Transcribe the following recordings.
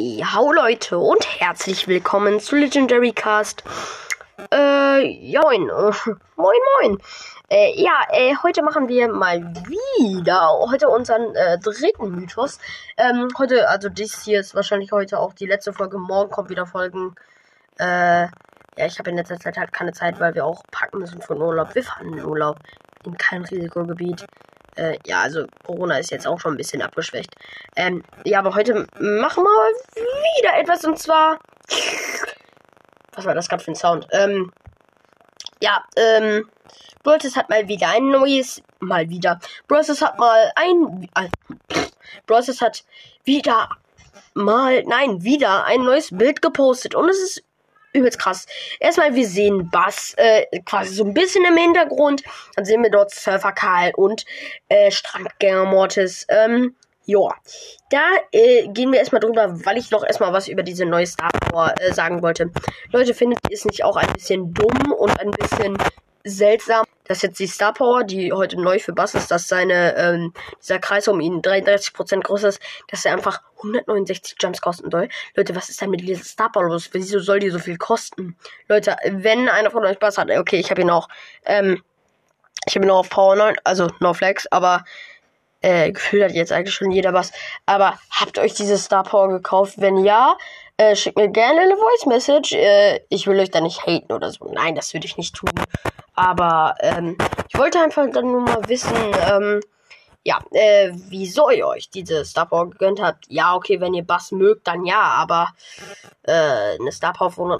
Miau Leute und herzlich willkommen zu Legendary Cast. Äh, join. moin moin. Äh, ja, äh, heute machen wir mal wieder, heute unseren äh, dritten Mythos. Ähm, heute, also dies hier ist wahrscheinlich heute auch die letzte Folge. Morgen kommt wieder Folgen. Äh, ja, ich habe in letzter Zeit halt keine Zeit, weil wir auch packen müssen von Urlaub. Wir fahren in Urlaub in kein Risikogebiet. Äh, ja, also Corona ist jetzt auch schon ein bisschen abgeschwächt. Ähm, ja, aber heute machen wir wieder etwas und zwar. Was war das gerade für ein Sound? Ähm, ja, ähm. Brawlers hat mal wieder ein neues. Mal wieder. Brawlers hat mal ein. Äh, Brawlers hat wieder mal. Nein, wieder ein neues Bild gepostet. Und es ist übelst krass. Erstmal, wir sehen Bass äh, quasi so ein bisschen im Hintergrund. Dann sehen wir dort Surfer Karl und äh, Strandgänger Mortis. Ähm, ja, da äh, gehen wir erstmal drüber, weil ich noch erstmal was über diese neue Star Power äh, sagen wollte. Leute, findet ihr es nicht auch ein bisschen dumm und ein bisschen seltsam, dass jetzt die Star Power, die heute neu für Bass ist, dass seine, ähm, dieser Kreis um ihn 33% größer ist, dass er einfach 169 Jumps kosten soll. Leute, was ist denn mit dieser Star Power los? Wieso soll die so viel kosten? Leute, wenn einer von euch Bass hat, okay, ich habe ihn auch, ähm, ich habe ihn auch auf Power 9, also No Flex, aber äh, gefühlt hat jetzt eigentlich schon jeder was. Aber habt euch diese Star Power gekauft? Wenn ja, äh, schickt mir gerne eine Voice Message. Äh, ich will euch da nicht haten oder so. Nein, das würde ich nicht tun. Aber ähm, ich wollte einfach dann nur mal wissen, ähm, ja, äh, wieso ihr euch diese Star Power gegönnt habt. Ja, okay, wenn ihr Bass mögt, dann ja, aber äh, eine Star Power von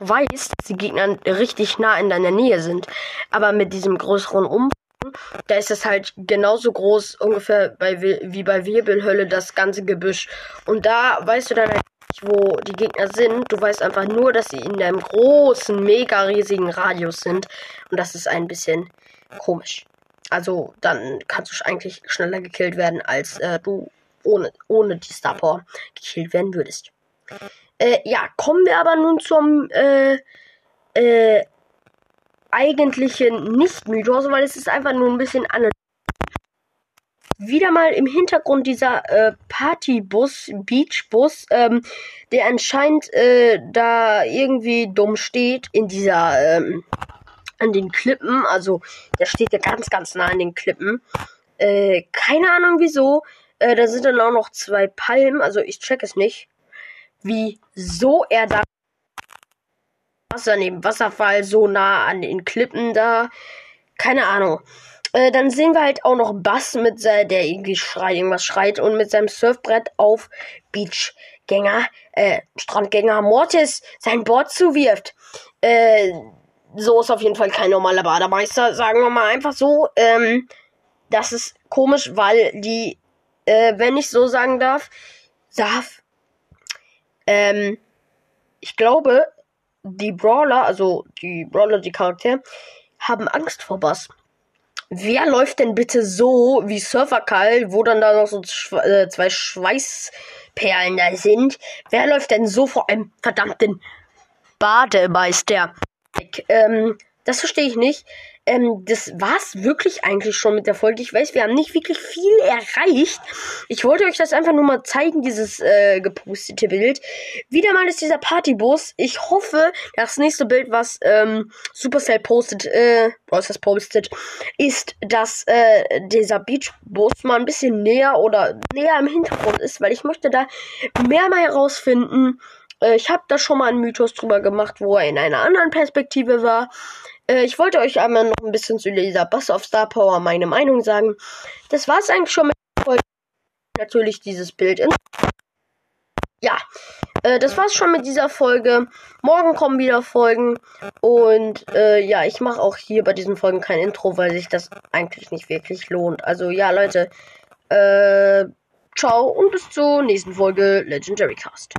weiß, dass die Gegner richtig nah in deiner Nähe sind. Aber mit diesem größeren Umfang, da ist es halt genauso groß ungefähr bei, wie bei Wirbelhölle das ganze Gebüsch. Und da weißt du dann halt nicht, wo die Gegner sind. Du weißt einfach nur, dass sie in einem großen, mega riesigen Radius sind. Und das ist ein bisschen komisch. Also dann kannst du eigentlich schneller gekillt werden, als äh, du ohne, ohne die Star gekillt werden würdest. Äh, ja, kommen wir aber nun zum äh, äh, eigentlichen Nicht-Mythos, weil es ist einfach nur ein bisschen anders. Wieder mal im Hintergrund dieser äh, Partybus, Beachbus, ähm, der anscheinend äh, da irgendwie dumm steht in dieser, ähm, an den Klippen. Also, der steht ja ganz, ganz nah an den Klippen. Äh, keine Ahnung wieso. Äh, da sind dann auch noch zwei Palmen, also ich check es nicht wieso er da Wasser neben Wasserfall so nah an den Klippen da. Keine Ahnung. Äh, dann sehen wir halt auch noch Bass mit seinem, der irgendwie schreit, irgendwas schreit und mit seinem Surfbrett auf Beachgänger, äh, Strandgänger Mortis sein Board zuwirft. Äh, so ist auf jeden Fall kein normaler Bademeister, sagen wir mal einfach so. Ähm, das ist komisch, weil die, äh, wenn ich so sagen darf, darf, ähm, ich glaube, die Brawler, also die Brawler, die Charaktere, haben Angst vor Bass. Wer läuft denn bitte so wie Surfer Karl, wo dann da noch so äh, zwei Schweißperlen da sind? Wer läuft denn so vor einem verdammten Bademeister? Ähm, das verstehe ich nicht. Ähm, das war's wirklich eigentlich schon mit der Folge. Ich weiß, wir haben nicht wirklich viel erreicht. Ich wollte euch das einfach nur mal zeigen, dieses äh, gepostete Bild. Wieder mal ist dieser Partybus. Ich hoffe, das nächste Bild, was ähm, Supercell postet, äh, was das postet, ist, dass äh, dieser Beachbus mal ein bisschen näher oder näher im Hintergrund ist, weil ich möchte da mehr mal herausfinden. Äh, ich habe da schon mal einen Mythos drüber gemacht, wo er in einer anderen Perspektive war. Äh, ich wollte euch einmal noch ein bisschen zu dieser Boss of Star Power meine Meinung sagen. Das war es eigentlich schon mit der Folge. Natürlich dieses Bild in. Ja, äh, das war's schon mit dieser Folge. Morgen kommen wieder Folgen. Und äh, ja, ich mache auch hier bei diesen Folgen kein Intro, weil sich das eigentlich nicht wirklich lohnt. Also ja, Leute. Äh, ciao und bis zur nächsten Folge Legendary Cast.